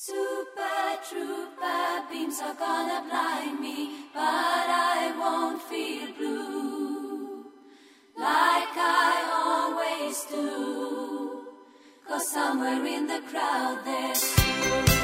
Super trooper beams are gonna blind me, but I won't feel blue like I always do. Cause somewhere in the crowd there's.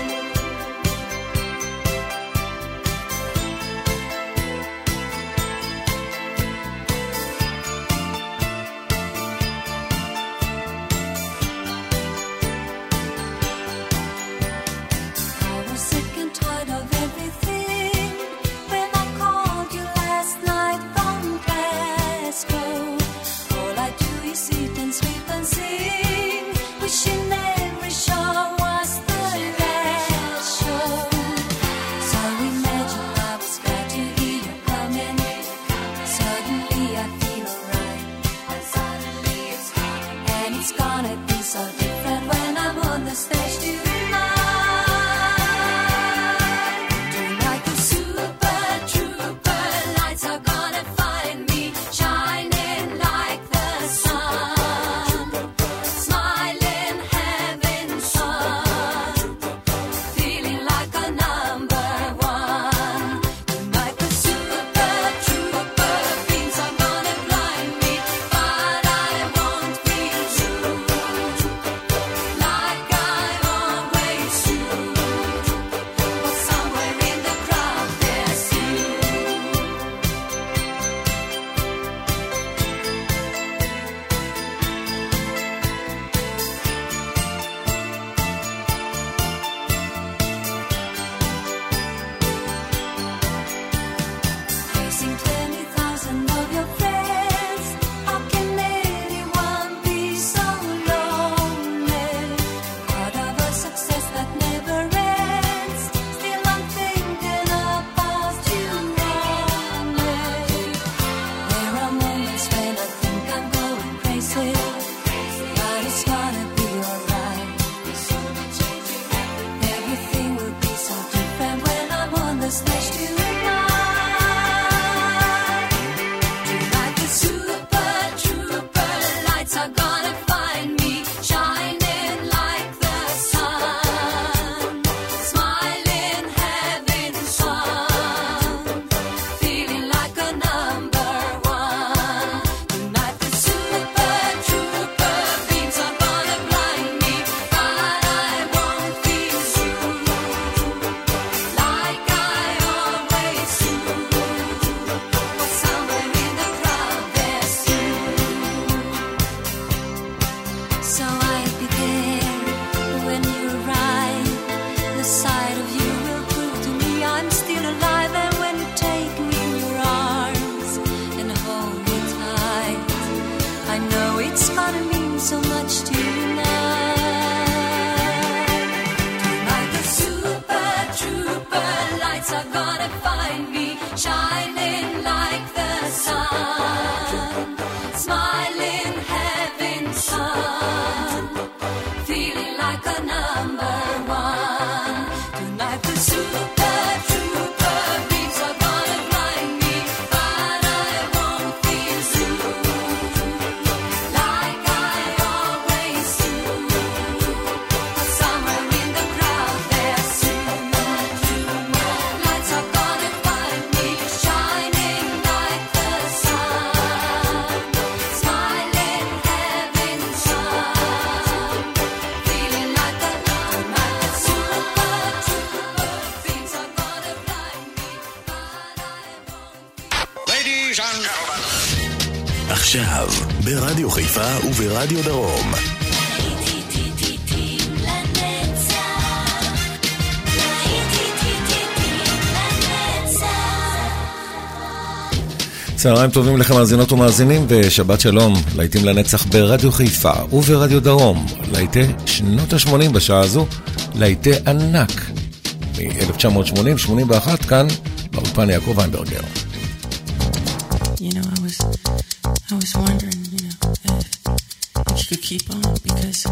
Bye. ברדיו דרום. צהריים טובים לכם מאזינות ומאזינים ושבת שלום, להיטים לנצח ברדיו חיפה וברדיו דרום, להיטי שנות ה-80 בשעה הזו, להיטי ענק מ-1980-81 כאן באולפן יעקב איינברגר. You know, I was, I was wondering... keep on because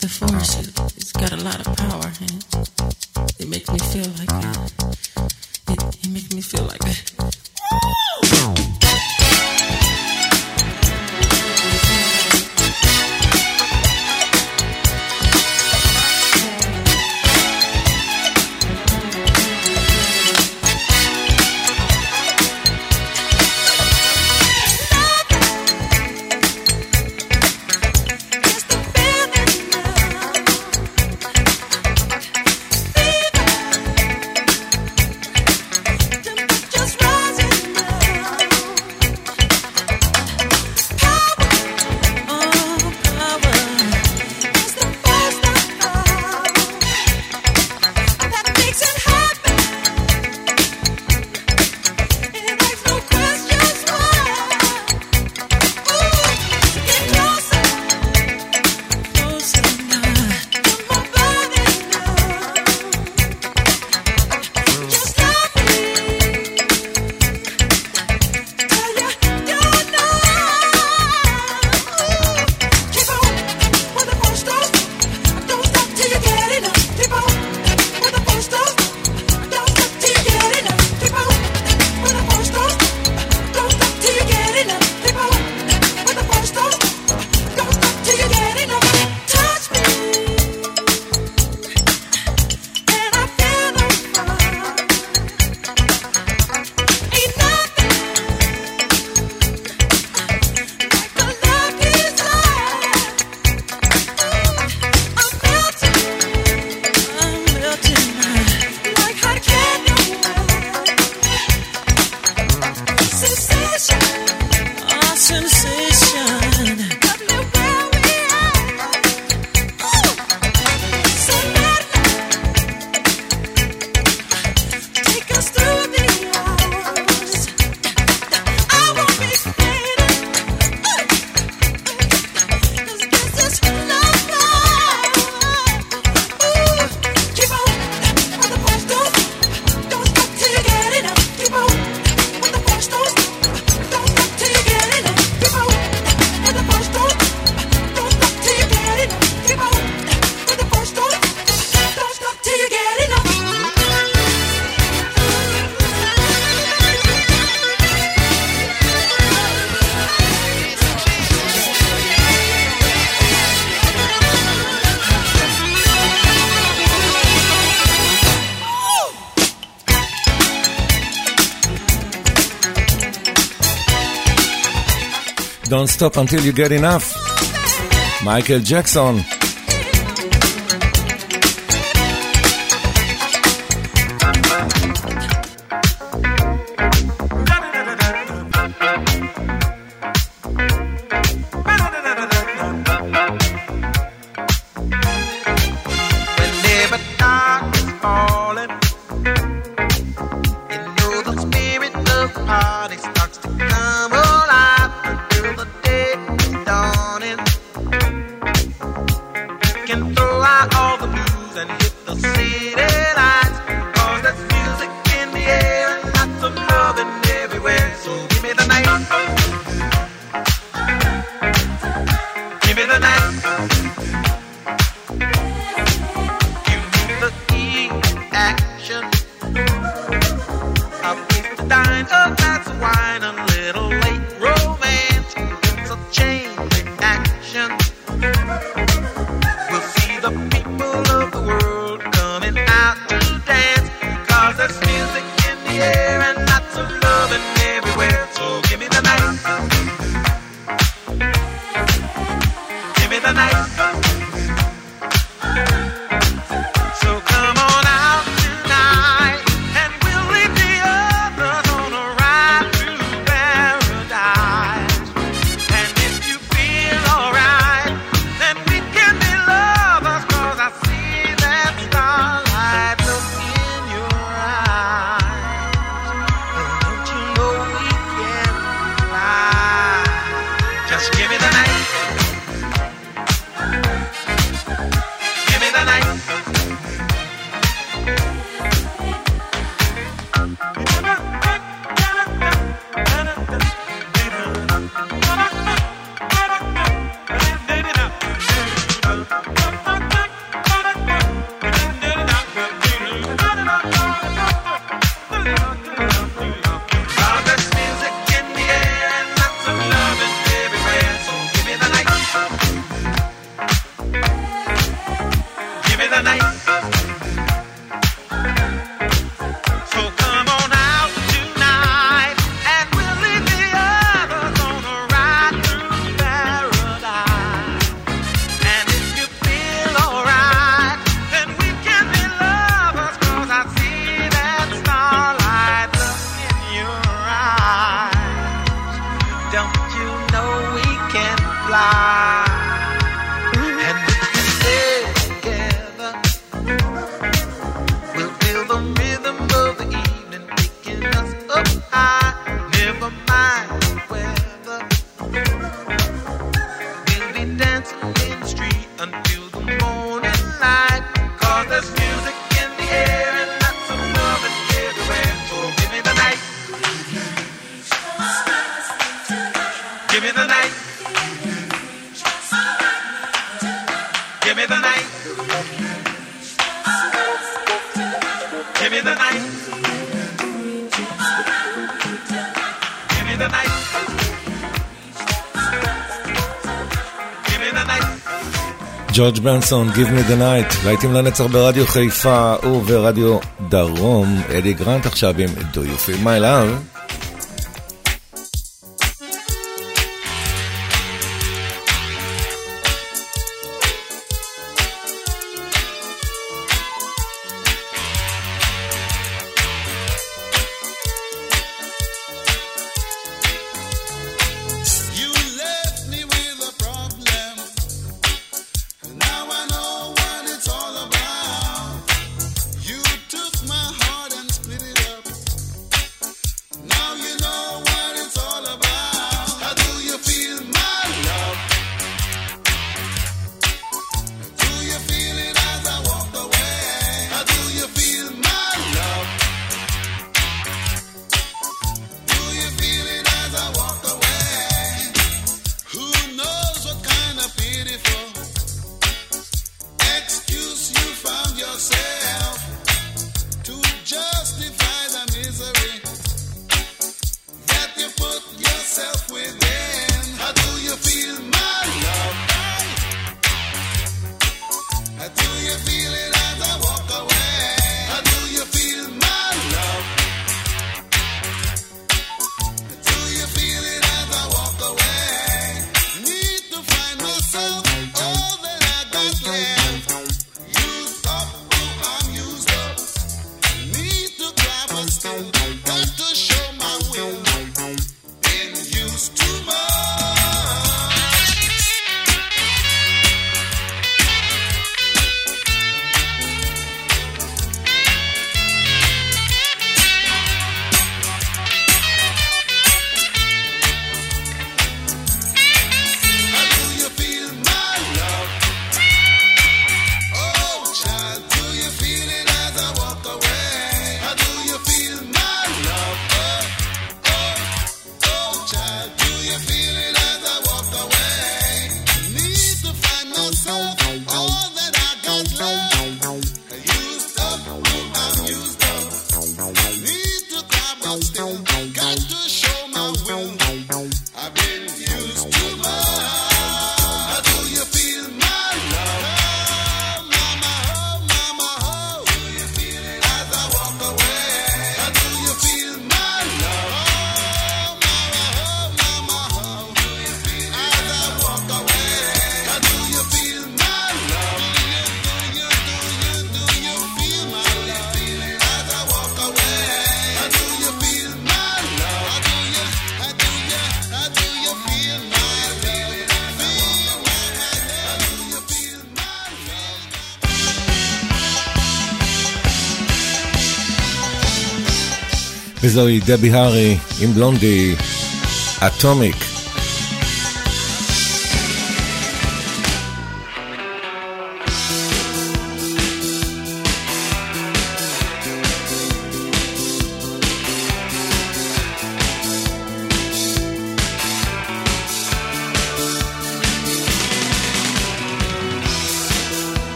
the force has got a lot of power and it makes me feel like that. stop until you get enough. Michael Jackson. a glass of wine and little ג'ורג' ברנסון, Give me the night, להיטים לנצח ברדיו חיפה וברדיו דרום, אלי גרנט עכשיו עם Do you feel my love? וזוהי דבי הארי עם בלונדי, אטומיק.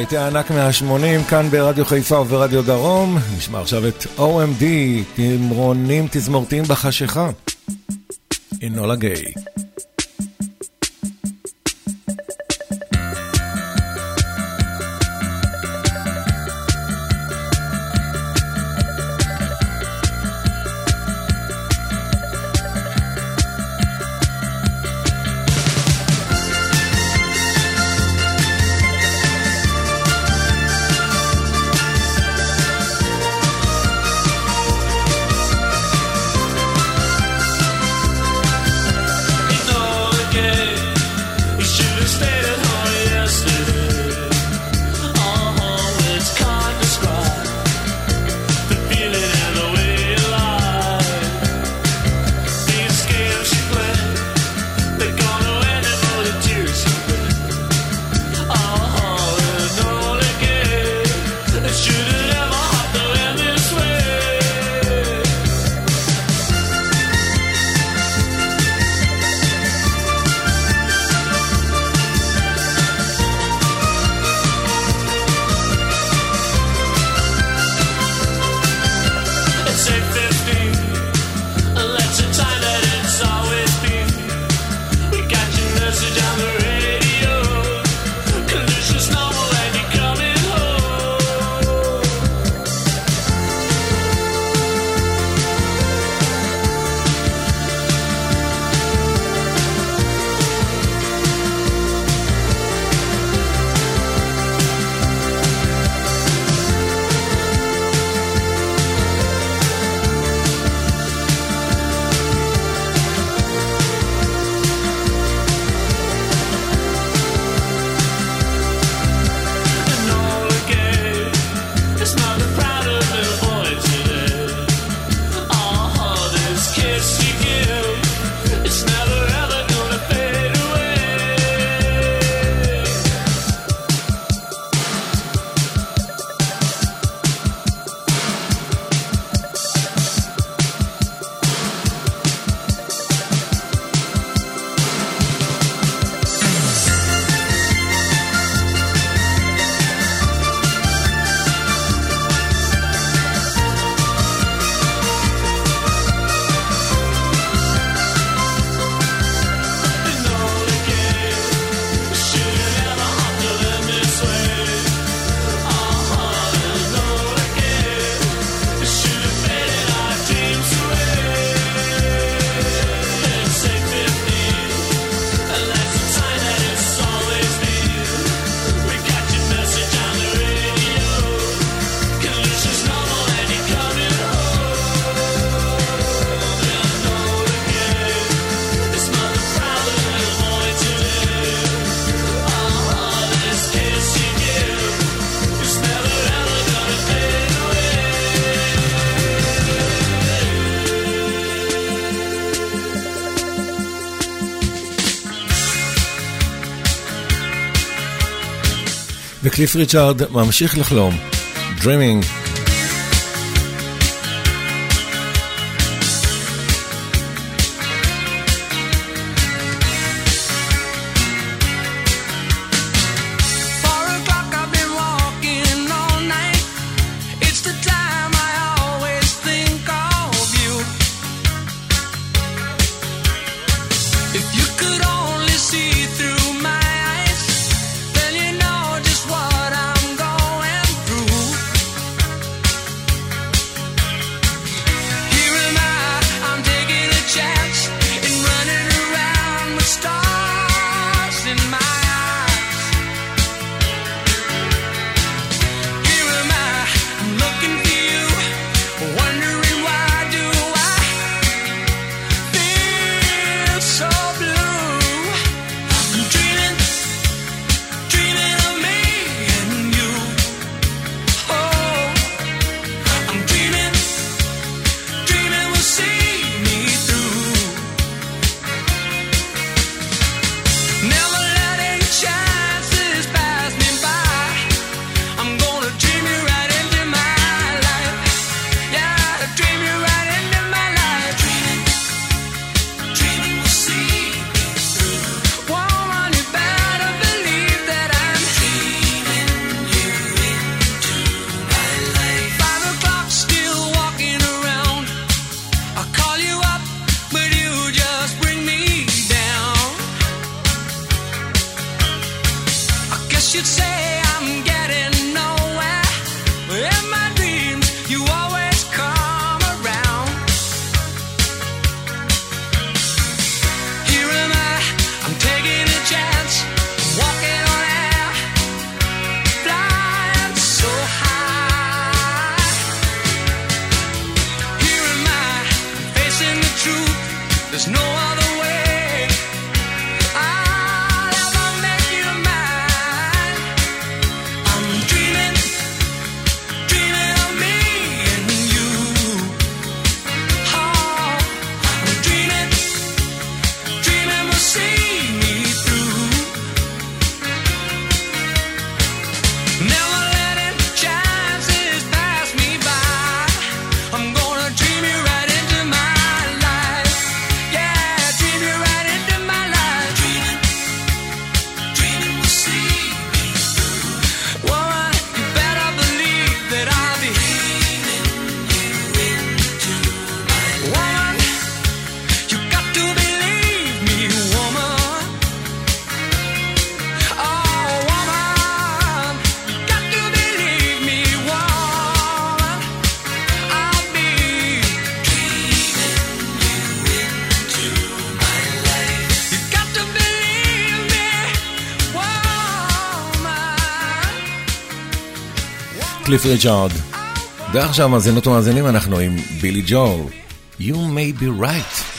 להיטי הענק מה-80 כאן ברדיו חיפה וברדיו דרום. נשמע עכשיו את OMD, תמרונים תזמורתיים בחשיכה. אינולה גיי. קליף ריצ'ארד ממשיך לחלום. Dreaming. קליף ריצ'ארד. ועכשיו מאזינות ומאזינים אנחנו עם בילי ג'ו. You may be right.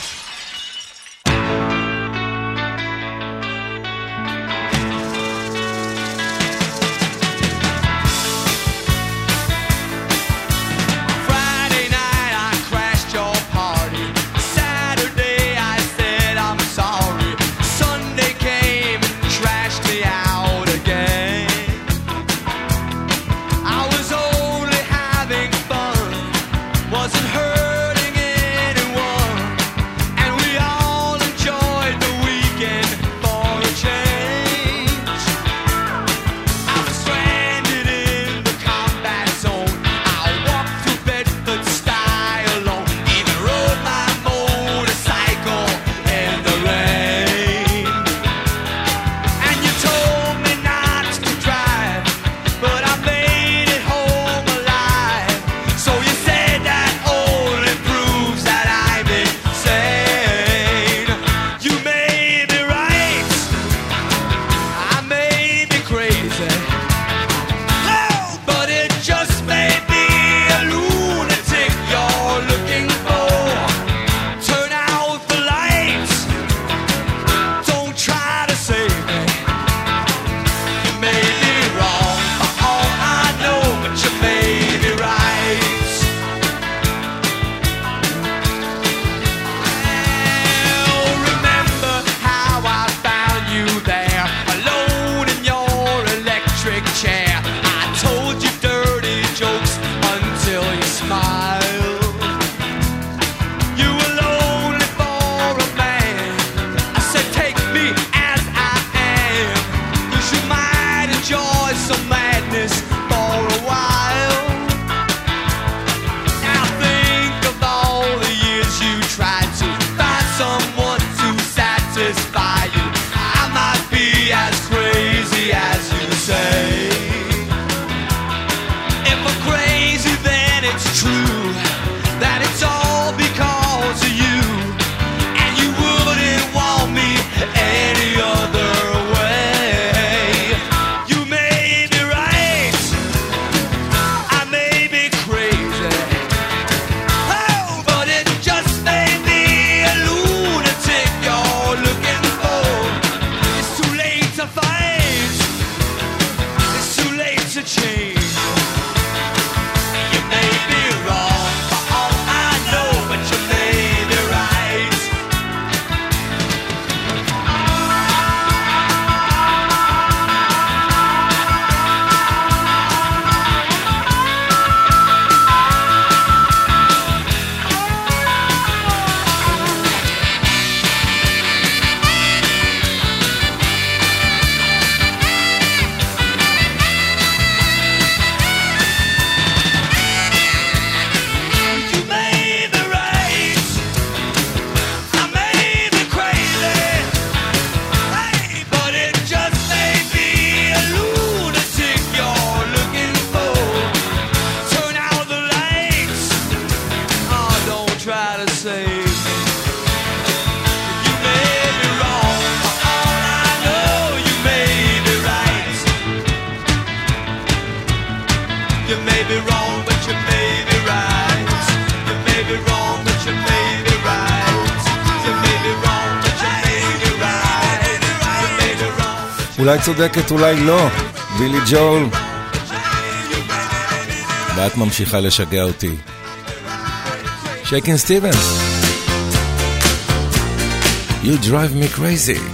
אולי צודקת, אולי לא. בילי ג'ול. ואת ממשיכה לשגע אותי. שייקין סטיבנס. You drive me crazy.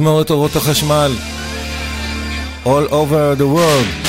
תזמורת אורות החשמל. All over the world.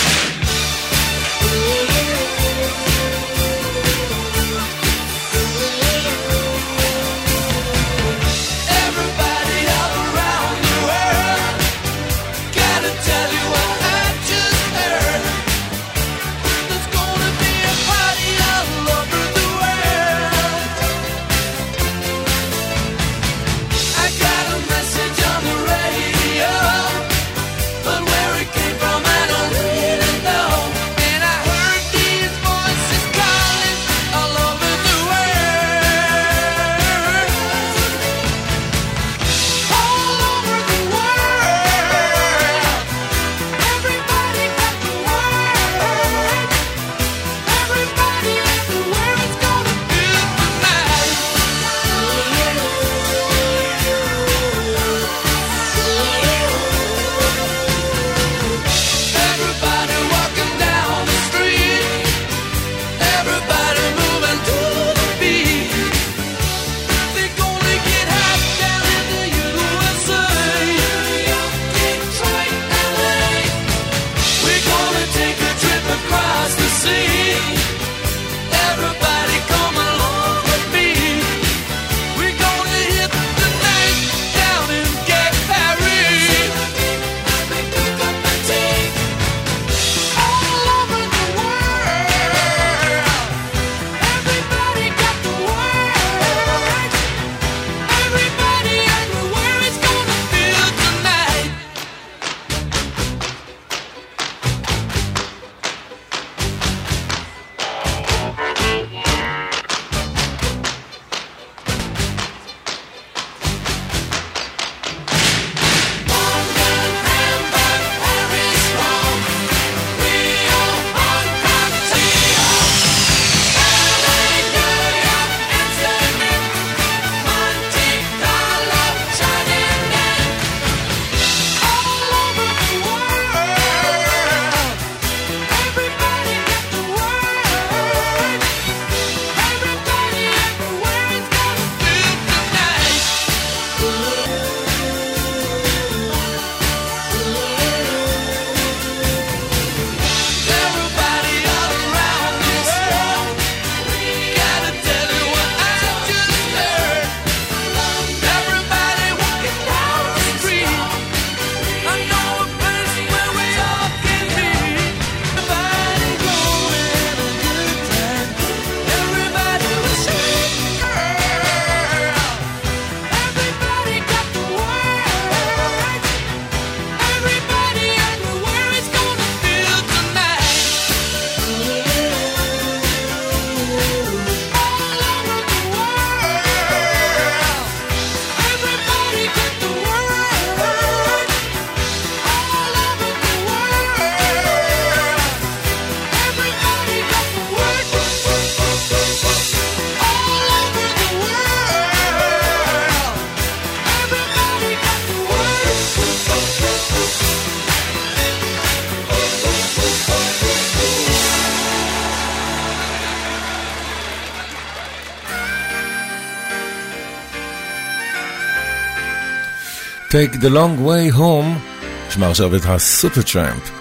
Take the Long Way Home, נשמע עכשיו את הסופר טראמפ.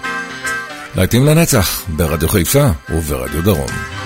להיטים לנצח, ברדיו חיפה וברדיו דרום.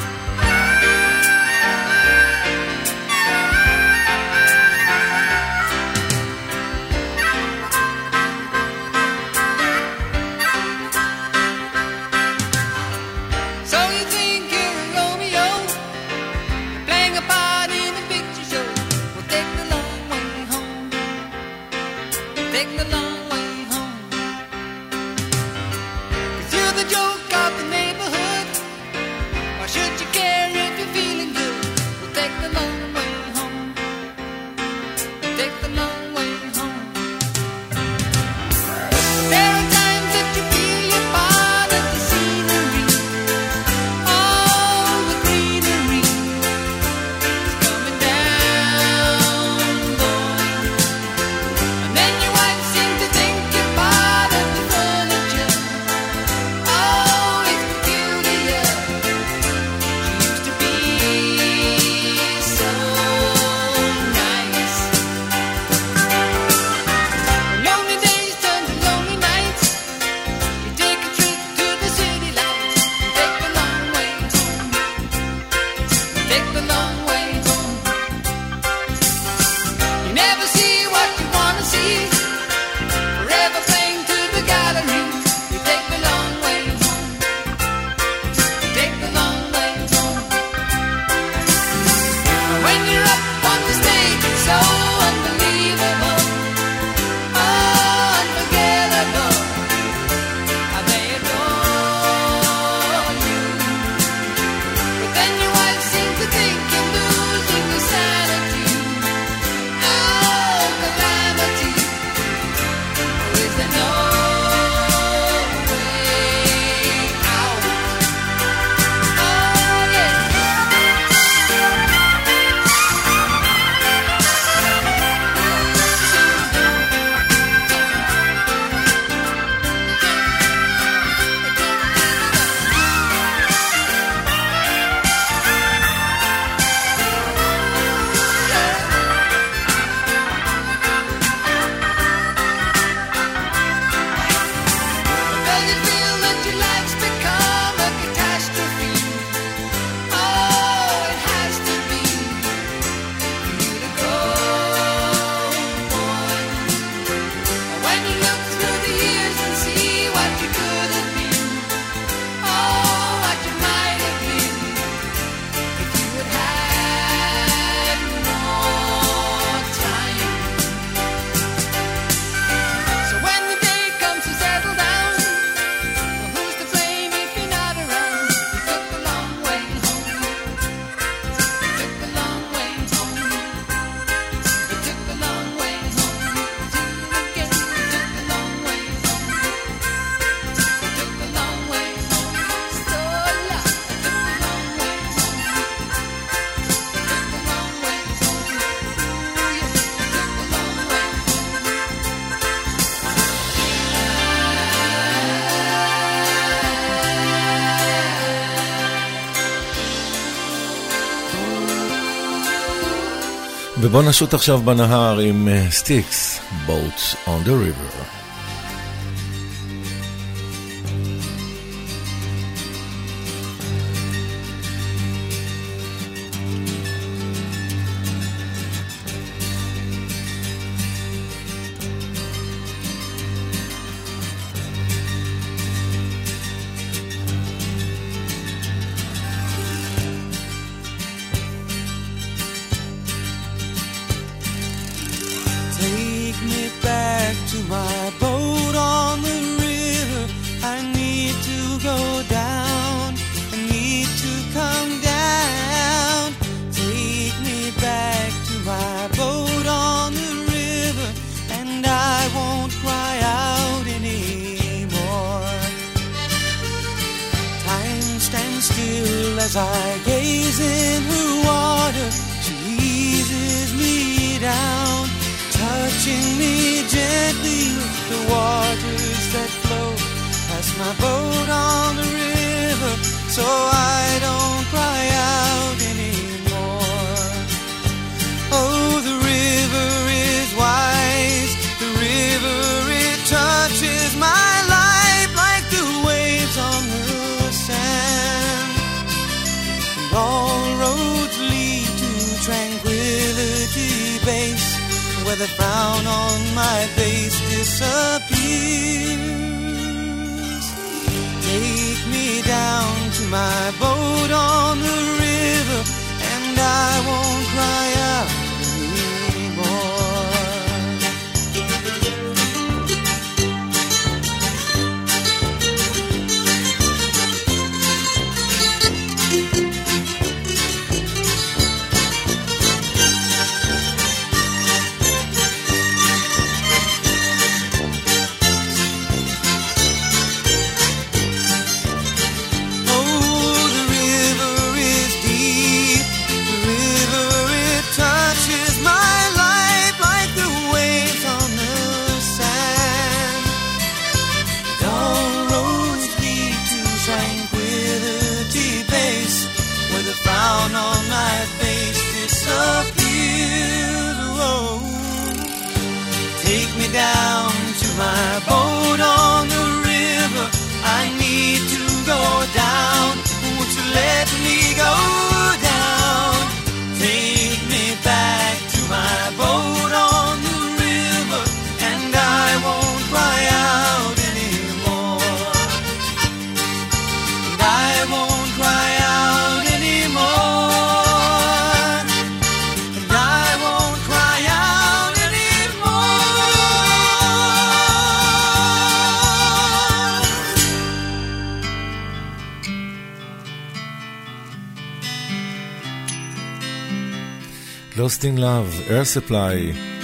ובוא נשוט עכשיו בנהר עם אה, סטיקס, Boats on the River. with a frown on my face disappears. Take me down to my boat on the river, and I won't cry out. Lost in Love, Air Supply.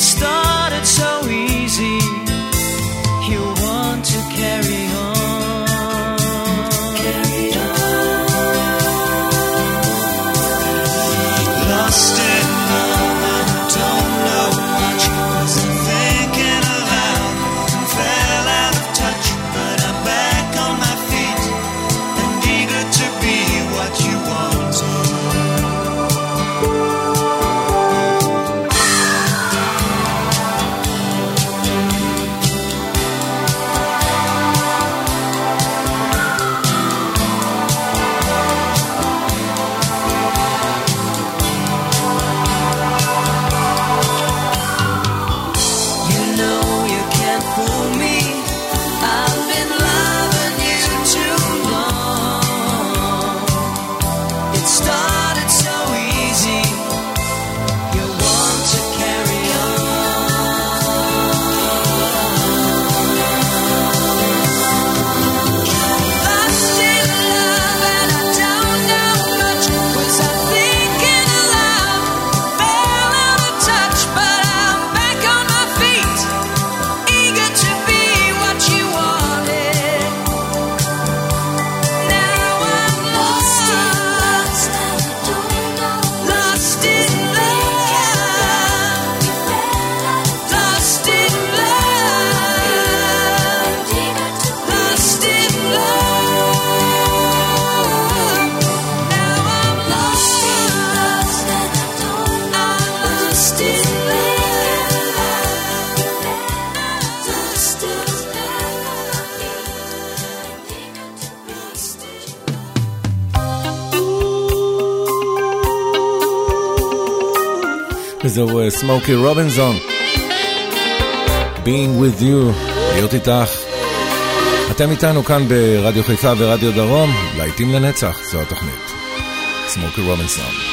stop. סמוקי רובינזון. Being with you, להיות איתך. אתם איתנו כאן ברדיו חיפה ורדיו דרום, להיטים לנצח, זו התוכנית. סמוקי רובינזון.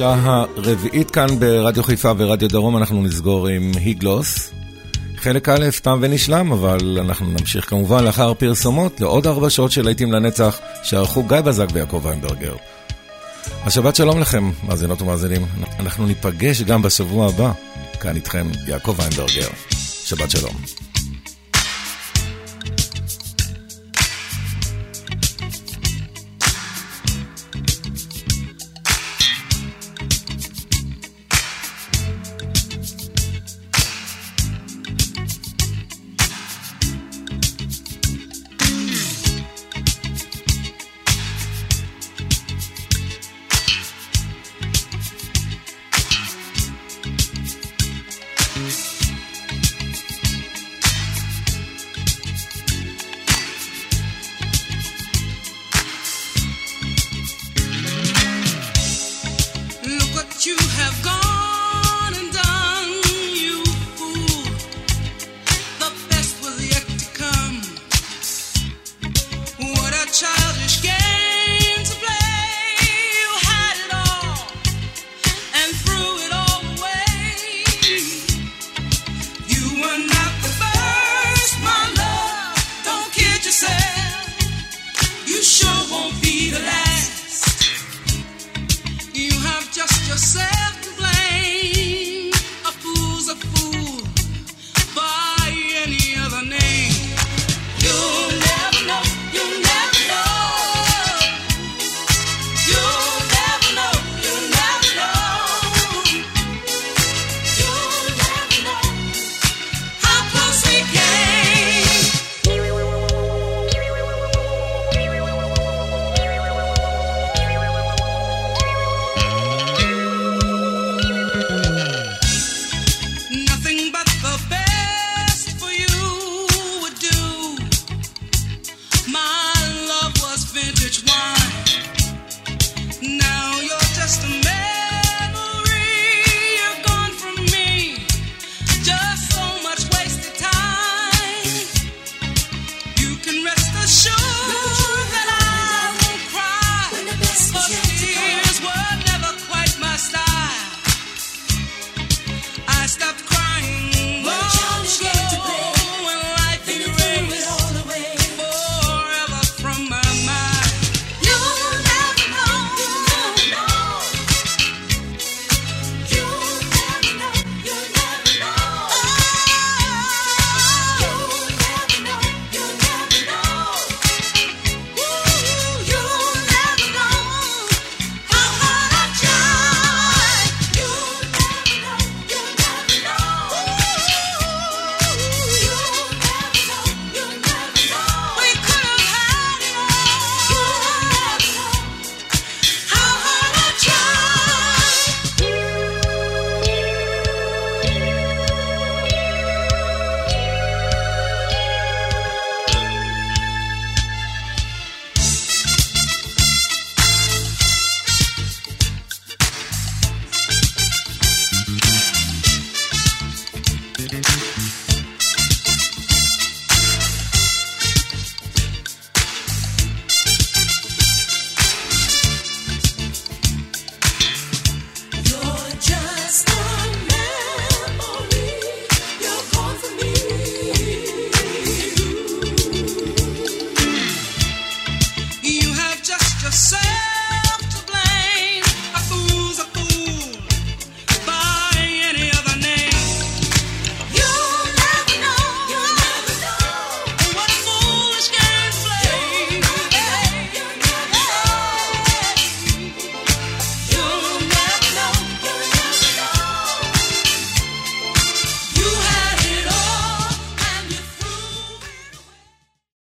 השעה הרביעית כאן ברדיו חיפה ורדיו דרום, אנחנו נסגור עם היגלוס. חלק א' תם ונשלם, אבל אנחנו נמשיך כמובן לאחר פרסומות לעוד ארבע שעות של להיטים לנצח שערכו גיא בזק ויעקב ויינברגר. השבת שלום לכם, מאזינות ומאזינים. אנחנו ניפגש גם בשבוע הבא, כאן איתכם יעקב ויינברגר. שבת שלום.